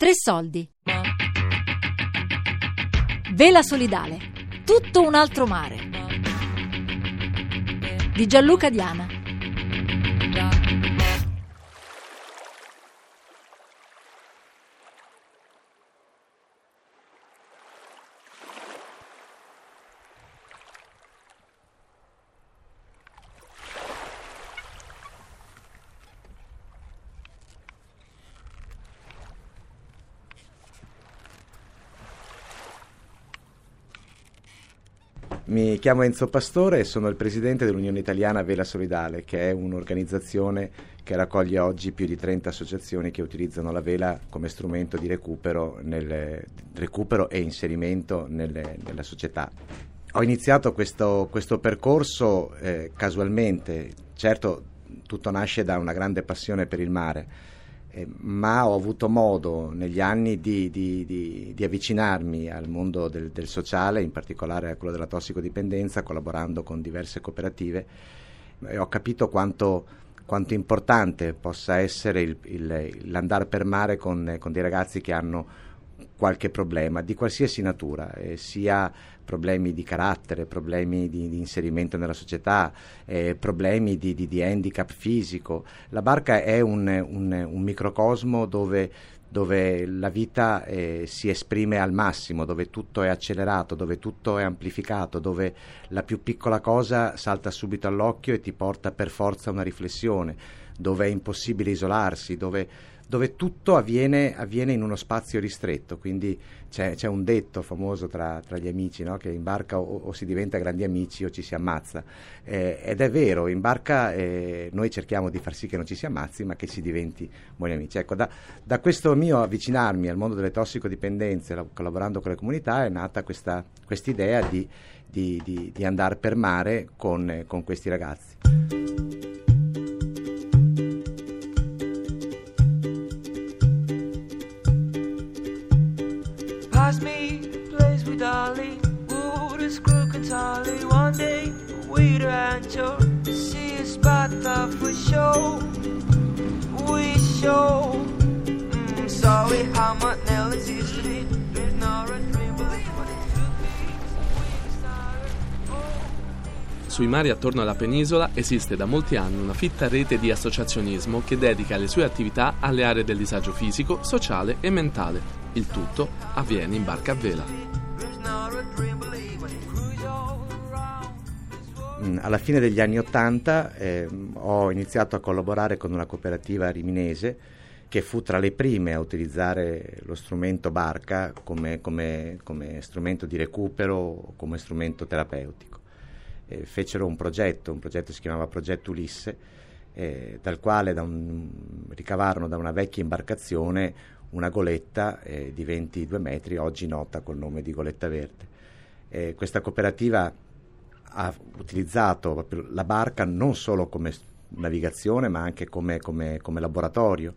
Tre soldi. Vela solidale. Tutto un altro mare. Di Gianluca Diana. Mi chiamo Enzo Pastore e sono il presidente dell'Unione Italiana Vela Solidale, che è un'organizzazione che raccoglie oggi più di 30 associazioni che utilizzano la vela come strumento di recupero, nel, recupero e inserimento nelle, nella società. Ho iniziato questo, questo percorso eh, casualmente, certo tutto nasce da una grande passione per il mare eh, ma ho avuto modo negli anni di, di, di, di avvicinarmi al mondo del, del, sociale, in particolare a quello della tossicodipendenza, collaborando con diverse cooperative e ho capito quanto, quanto importante possa essere il, il, l'andare per mare con, con dei ragazzi che hanno qualche problema di qualsiasi natura, eh, sia problemi di carattere, problemi di, di inserimento nella società, eh, problemi di, di, di, handicap fisico. La barca è un, un, un microcosmo dove, dove la vita eh, si esprime al massimo, dove tutto è accelerato, dove tutto è amplificato, dove la più piccola cosa salta subito all'occhio e ti porta per forza a una riflessione, dove è impossibile isolarsi, dove dove tutto avviene, avviene, in uno spazio ristretto, quindi c'è, c'è un detto famoso tra, tra gli amici, no? che in barca o, o, si diventa grandi amici o ci si ammazza, eh, ed è vero, in barca eh, noi cerchiamo di far sì che non ci si ammazzi, ma che si diventi buoni amici. Ecco, da, da questo mio avvicinarmi al mondo delle tossicodipendenze, collaborando con le comunità, è nata questa idea di, di, di, di andare per mare con, con questi ragazzi. Rancho to see a spot for show. We show. Mm, sorry, how much now exists to be. Be. Sui mari attorno alla penisola esiste da molti anni una fitta rete di associazionismo che dedica le sue attività alle aree del disagio fisico, sociale e mentale. Il tutto avviene in barca a vela. Mm, alla fine degli anni Ottanta eh, ho iniziato a collaborare con una cooperativa riminese che fu tra le prime a utilizzare lo strumento barca come, come, come strumento di recupero, come strumento terapeutico. Eh, fecero un progetto, un progetto che si chiamava Progetto Ulisse, eh, dal quale da un, ricavarono da una vecchia imbarcazione una goletta eh, di 22 metri, oggi nota col nome di Goletta Verde. Eh, questa cooperativa ha utilizzato la barca non solo come navigazione ma anche come, come, come laboratorio.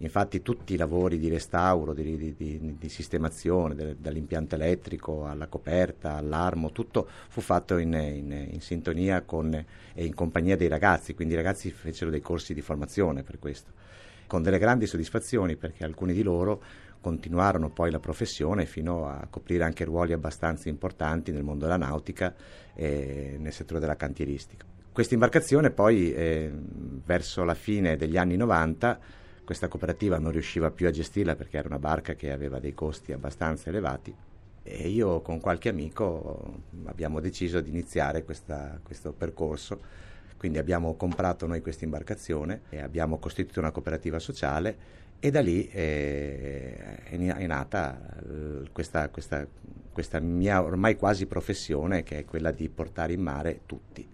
Infatti tutti i lavori di restauro, di, di, di, di sistemazione, de, dall'impianto elettrico alla coperta, all'armo, tutto fu fatto in, in, in, sintonia con e in compagnia dei ragazzi, quindi i ragazzi fecero dei corsi di formazione per questo, con delle grandi soddisfazioni perché alcuni di loro continuarono poi la professione fino a coprire anche ruoli abbastanza importanti nel mondo della nautica e nel settore della cantieristica. Questa imbarcazione poi eh, verso la fine degli anni 90 questa cooperativa non riusciva più a gestirla perché era una barca che aveva dei costi abbastanza elevati e io con qualche amico abbiamo deciso di iniziare questa, questo percorso quindi abbiamo comprato noi questa imbarcazione e abbiamo costituito una cooperativa sociale e da lì è, è nata eh, questa, questa, questa, mia ormai quasi professione che è quella di portare in mare tutti.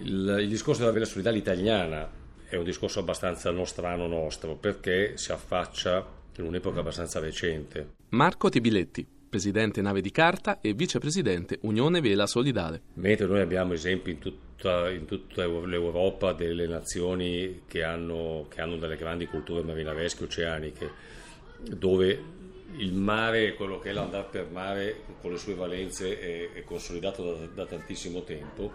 Il, il discorso della vela solidale italiana è un discorso abbastanza nostrano nostro perché si affaccia in un'epoca abbastanza recente. Marco Tibiletti, presidente Nave di Carta e vicepresidente Unione Vela Solidale. Mentre noi abbiamo esempi in tutta, in tutta l'Europa delle nazioni che hanno, che hanno delle grandi culture marinaresche oceaniche, dove il mare, quello che è l'andare per mare con le sue valenze è, è consolidato da, da tantissimo tempo.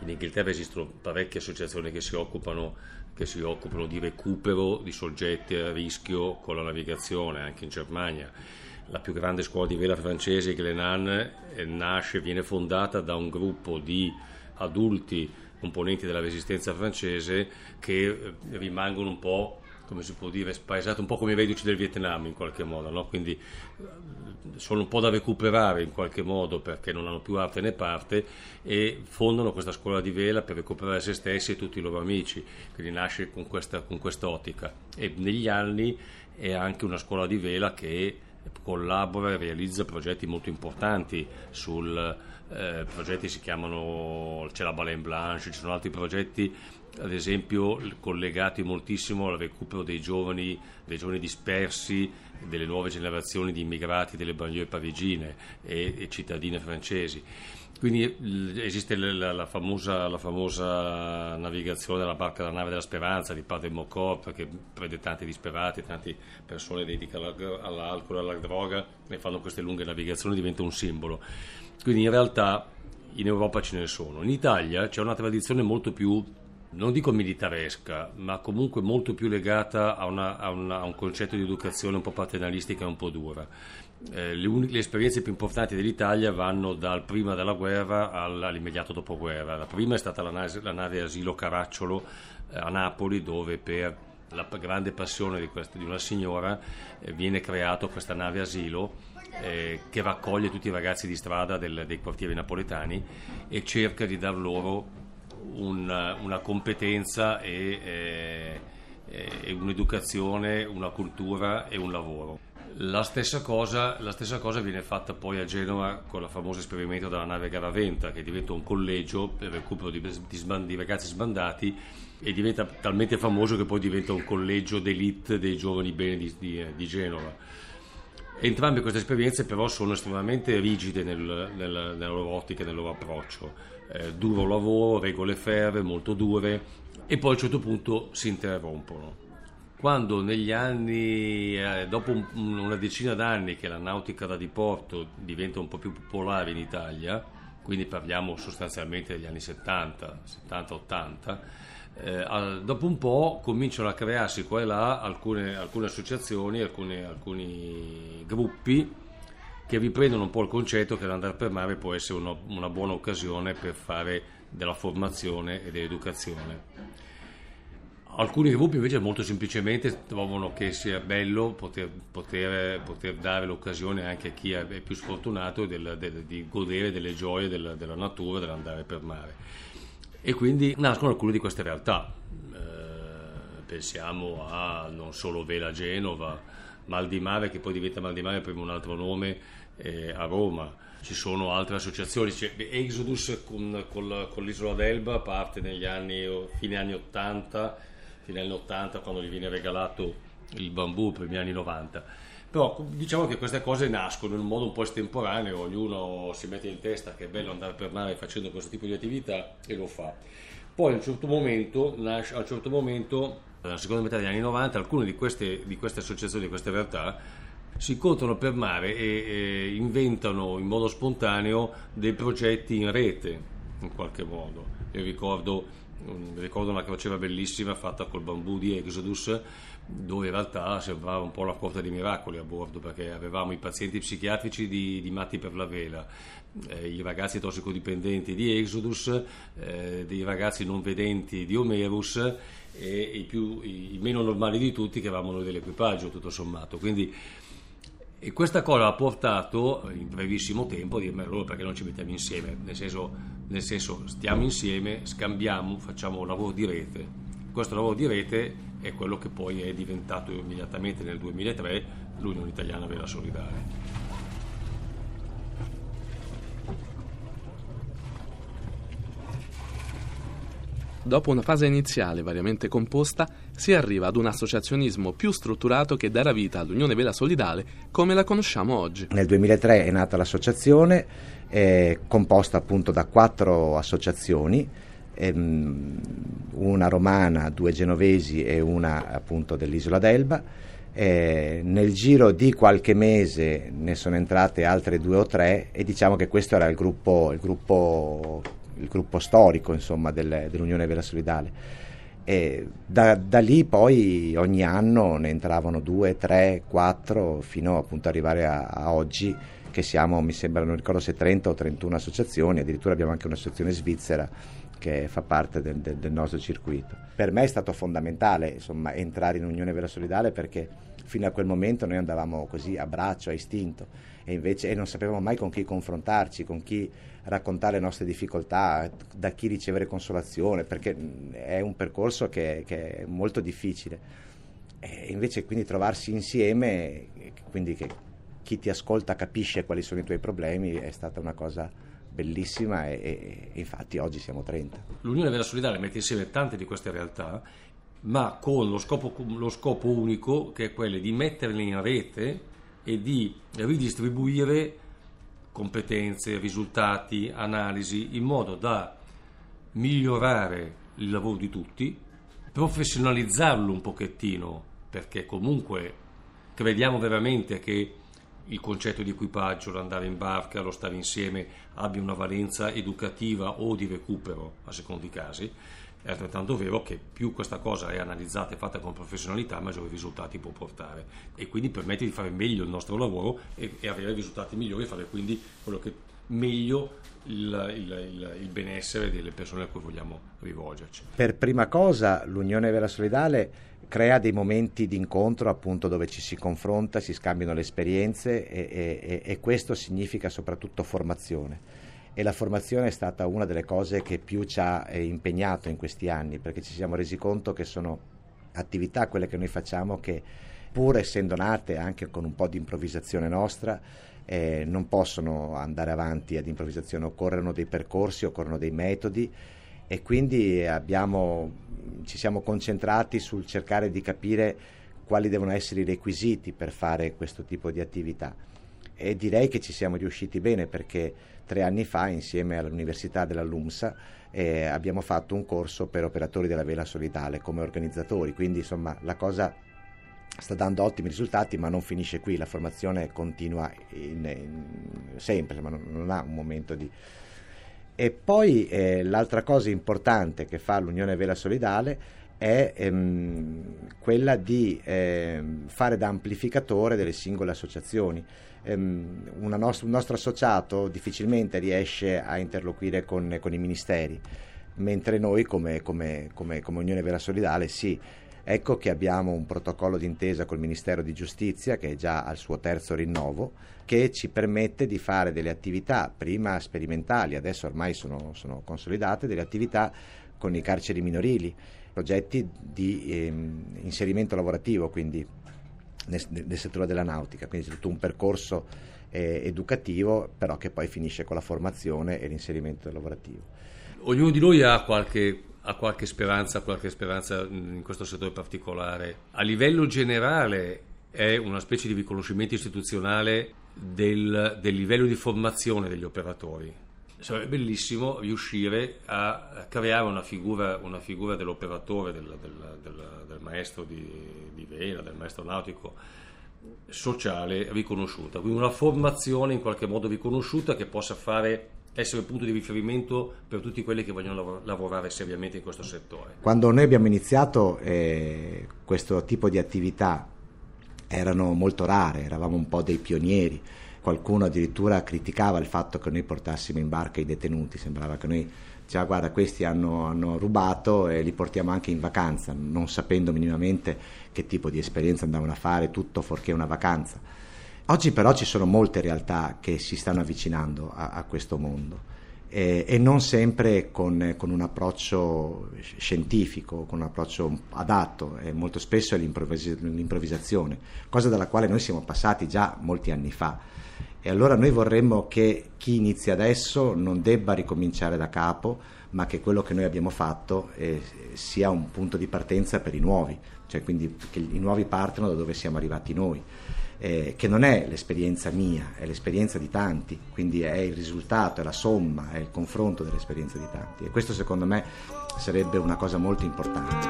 In Inghilterra esistono parecchie associazioni che si occupano, che si occupano di recupero di soggetti a rischio con la navigazione, anche in Germania. La più grande scuola di vela francese, Glenan, eh, nasce, viene fondata da un gruppo di adulti componenti della resistenza francese che eh, rimangono un po' come si può dire, spaesate un po' come i reduci del Vietnam in qualche modo, no? quindi eh, sono un po' da recuperare in qualche modo perché non hanno più arte né parte e fondano questa scuola di vela per recuperare se stessi e tutti i loro amici, quindi nasce con questa, con questa ottica e negli anni è anche una scuola di vela che collabora e realizza progetti molto importanti sul eh, progetti si chiamano c'è la Baleine Blanche, ci sono altri progetti ad esempio collegati moltissimo al recupero dei giovani, dei giovani dispersi, delle nuove generazioni di immigrati delle banlieue parigine e, e cittadine francesi. Quindi esiste la, la, famosa, la, famosa, navigazione della barca della nave della speranza di Padre Mocop che prende tanti disperati, tante persone dedicate all'alcol alla droga e fanno queste lunghe navigazioni, diventa un simbolo. Quindi in realtà in Europa ce ne sono. In Italia c'è una tradizione molto più non dico militaresca, ma comunque molto più legata a, una, a, una, a un concetto di educazione un po' paternalistica e un po' dura. Eh, le, un, le, esperienze più importanti dell'Italia vanno dal prima della guerra all'immediato dopoguerra. La prima è stata la, nave, la nave asilo Caracciolo eh, a Napoli, dove per la grande passione di, questa, di una signora eh, viene creata questa nave asilo eh, che raccoglie tutti i ragazzi di strada del, dei quartieri napoletani e cerca di dar loro una, una competenza e, eh, e, un'educazione, una cultura e un lavoro. La stessa, cosa, la stessa, cosa, viene fatta poi a Genova con il famoso esperimento della nave Garaventa, che diventa un collegio per il recupero di, di, sband, di, ragazzi sbandati e diventa talmente famoso che poi diventa un collegio d'elite dei giovani beni di, di Genova. Entrambe queste esperienze però sono estremamente rigide nel, nel, nella loro ottica e nel loro approccio. Eh, duro lavoro, regole ferre, molto dure e poi a un certo punto si interrompono. Quando negli anni, eh, dopo un, una decina d'anni che la nautica da diporto diventa un po' più popolare in Italia, quindi parliamo sostanzialmente degli anni 70, 70-80, eh, dopo un po' cominciano a crearsi qua e là alcune, alcune associazioni, alcune, alcuni gruppi che riprendono un po' il concetto che l'andare per mare può essere una, una buona occasione per fare della formazione e dell'educazione. Alcuni gruppi invece molto semplicemente trovano che sia bello poter, poter, poter dare l'occasione anche a chi è più sfortunato del, del, di godere delle gioie della, della natura, dell'andare per mare e quindi nascono alcune di queste realtà. Eh, pensiamo a non solo Vela Genova, Mal di Mare che poi diventa Mal di Mare per un altro nome eh, a Roma. Ci sono altre associazioni, c'è Exodus con, con, con, l'isola d'Elba parte negli anni, fine anni 80, fine anni 80 quando gli viene regalato il bambù, primi anni 90 però diciamo che queste cose nascono in un modo un po' estemporaneo, ognuno si mette in testa che è bello andare per mare facendo questo tipo di attività e lo fa. Poi a un certo momento, nasce, a un certo momento nella seconda metà degli anni 90, alcune di queste, di queste associazioni, di queste realtà, si incontrano per mare e, e inventano in modo spontaneo dei progetti in rete, in qualche modo. Io ricordo, ricordo una crociera bellissima fatta col bambù di Exodus dove in realtà sembrava un po' la corte dei miracoli a bordo perché avevamo i pazienti psichiatrici di, di Matti per la Vela, eh, i ragazzi tossicodipendenti di Exodus, eh, dei ragazzi non vedenti di Omerus e i, più, i, i, meno normali di tutti che avevamo noi dell'equipaggio tutto sommato. Quindi, e questa cosa ha portato in brevissimo tempo a dirmi allora perché non ci mettiamo insieme, nel senso, nel senso stiamo insieme, scambiamo, facciamo lavoro di rete. Questo lavoro di rete è quello che poi è diventato immediatamente nel 2003 l'Unione Italiana Vela Solidale. Dopo una fase iniziale variamente composta, si arriva ad un associazionismo più strutturato che darà vita all'Unione Vela Solidale come la conosciamo oggi. Nel 2003 è nata l'associazione, composta appunto da quattro associazioni ehm, una romana, due genovesi e una appunto dell'isola d'Elba. Eh, nel giro di qualche mese ne sono entrate altre due o tre e diciamo che questo era il gruppo, il gruppo il gruppo storico insomma, del, dell'Unione Vela Solidale. Da, da, lì poi ogni anno ne entravano due, tre, quattro, fino appunto ad arrivare a, a oggi che siamo, mi sembra, non ricordo se 30 o 31 associazioni, addirittura abbiamo anche un'associazione svizzera che fa parte del, del, del nostro circuito. Per me è stato fondamentale insomma, entrare in Unione Vera Solidale perché fino a quel momento noi andavamo così a braccio, a istinto e invece e non sapevamo mai con chi confrontarci, con chi raccontare le nostre difficoltà, da chi ricevere consolazione, perché è un percorso che, che è molto difficile. E invece quindi trovarsi insieme, quindi che chi ti ascolta capisce quali sono i tuoi problemi, è stata una cosa bellissima e, e, e infatti oggi siamo 30. L'Unione Vera Solidale mette insieme tante di queste realtà, ma con lo scopo, lo scopo unico che è quello di metterle in rete e di ridistribuire competenze, risultati, analisi, in modo da migliorare il lavoro di tutti, professionalizzarlo un pochettino, perché comunque crediamo veramente che il concetto di equipaggio, l'andare in barca, lo stare insieme abbia una valenza educativa o di recupero, a seconda dei casi. È altrettanto vero che più questa cosa è analizzata e fatta con professionalità, maggiori risultati può portare e quindi permette di fare meglio il nostro lavoro e, e avere risultati migliori, fare quindi quello che meglio il, il, il, il, benessere delle persone a cui vogliamo rivolgerci. Per prima cosa l'Unione Vera Solidale crea dei momenti di incontro appunto dove ci si confronta, si scambiano le esperienze e, e, e questo significa soprattutto formazione. E la formazione è stata una delle cose che più ci ha eh, impegnato in questi anni perché ci siamo resi conto che sono attività quelle che noi facciamo che pur essendo nate anche con un po' di improvvisazione nostra eh, non possono andare avanti ad improvvisazione, occorrono dei percorsi, occorrono dei metodi e quindi abbiamo, ci siamo concentrati sul cercare di capire quali devono essere i requisiti per fare questo tipo di attività. E direi che ci siamo riusciti bene perché tre anni fa, insieme all'Università della LUMSA, eh, abbiamo fatto un corso per operatori della vela solidale come organizzatori, quindi insomma la cosa sta dando ottimi risultati, ma non finisce qui, la formazione continua in, in, sempre, ma non, non ha un momento di e poi eh, l'altra cosa importante che fa l'Unione Vela Solidale è ehm, quella di ehm, fare da amplificatore delle singole associazioni. Ehm, nost- un nostro associato difficilmente riesce a interloquire con, con i ministeri, mentre noi come, come, come, come Unione Vera Solidale sì. Ecco che abbiamo un protocollo d'intesa col Ministero di Giustizia che è già al suo terzo rinnovo, che ci permette di fare delle attività, prima sperimentali, adesso ormai sono, sono consolidate, delle attività con i carceri minorili, progetti di ehm, inserimento lavorativo, quindi nel, nel, settore della nautica, quindi tutto un percorso eh, educativo, però che poi finisce con la formazione e l'inserimento lavorativo. Ognuno di noi ha qualche ha qualche speranza, qualche speranza in questo settore particolare. A livello generale è una specie di riconoscimento istituzionale del, del livello di formazione degli operatori. Sarebbe bellissimo riuscire a creare una figura, una figura dell'operatore, del, del, del, maestro di, di vela, del maestro nautico sociale riconosciuta, quindi una formazione in qualche modo riconosciuta che possa fare essere un punto di riferimento per tutti quelli che vogliono lavorare seriamente in questo settore. Quando noi abbiamo iniziato eh, questo tipo di attività erano molto rare, eravamo un po' dei pionieri. Qualcuno addirittura criticava il fatto che noi portassimo in barca i detenuti, sembrava che noi diceva guarda questi hanno, hanno rubato e li portiamo anche in vacanza, non sapendo minimamente che tipo di esperienza andavano a fare, tutto fuorché una vacanza Oggi però ci sono molte realtà che si stanno avvicinando a, a questo mondo e, e, non sempre con, con, un approccio scientifico, con un approccio adatto, e molto spesso è l'improvvis- l'improvvisazione, cosa dalla quale noi siamo passati già molti anni fa. E allora noi vorremmo che chi inizia adesso non debba ricominciare da capo, ma che quello che noi abbiamo fatto eh, sia un punto di partenza per i nuovi, cioè quindi che i nuovi partano da dove siamo arrivati noi eh, che non è l'esperienza mia, è l'esperienza di tanti, quindi è il risultato, è la somma, è il confronto dell'esperienza di tanti e questo secondo me sarebbe una cosa molto importante.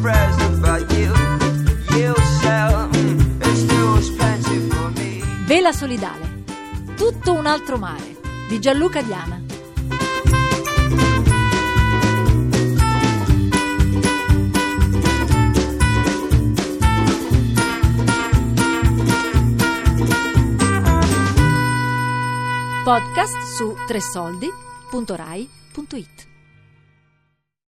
present. Vela Solidale. Tutto un altro mare di Gianluca Diana. Podcast su tresoldi.rai.it